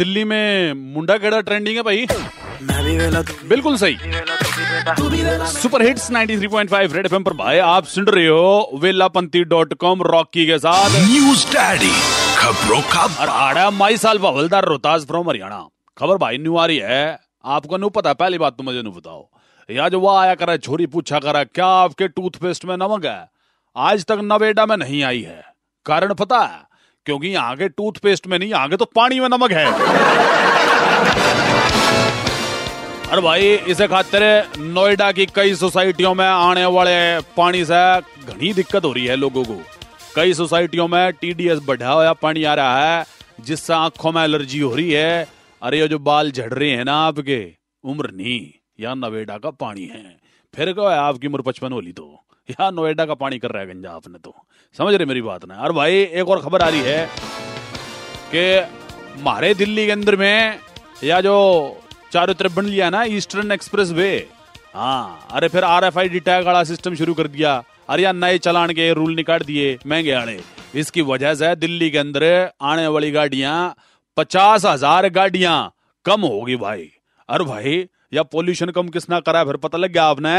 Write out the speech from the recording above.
दिल्ली में मुंडा केड़ा ट्रेंडिंग है भाई। बिल्कुल सही। सुपर हिट्स 93.5 रेड एफएम पर भाई आप सुन रहे हो वेलापंथी डॉट कॉम रॉकी के साथ। न्यूज़ डैडी खबरों का और आड़ा माई साल बवलदार रोहतास फ्रॉम हरियाणा। खबर भाई न्यू आ रही है। आपको नहीं पता पहली बात तो मुझे नहीं बताओ। या जो वो आया करा छोरी पूछा करा क्या आपके टूथपेस्ट में नमक है? आज तक नवेडा में नहीं आई है। कारण पता है? क्योंकि के टूथपेस्ट में नहीं के तो पानी में नमक है। अरे भाई, इसे खातिर नोएडा की कई सोसाइटियों में आने वाले पानी से घनी दिक्कत हो रही है लोगों को। कई सोसाइटियों में टीडीएस बढ़ा हुआ पानी आ रहा है, जिससे आँखों में एलर्जी हो रही है। अरे ये जो बाल झड़ रहे हैं ना आपके, उम्र नहीं। या नोएडा का पानी है। फिर क्या है आपकी उम्र पचपन होली तो। या नोएडा का पानी कर रहा है गंजा आपने तो। समझ रहे मेरी बात ना? और भाई, एक और खबर आ रही है कि हमारे दिल्ली के अंदर में या जो चारों तरफ़ बन लिया ना ईस्टर्न एक्सप्रेस वे हाँ अरे फिर आर एफ़ आई डी वाला सिस्टम शुरू कर दिया। अरे यार, नए चलान के रूल निकाल दिए महँगे आने। इसकी वजह से दिल्ली के अंदर आने वाली गाड़ियाँ पचास हज़ार गाड़ियाँ कम होगी भाई। अरे भाई या पोल्यूशन कम किसना करा फिर पता लग गया आपने।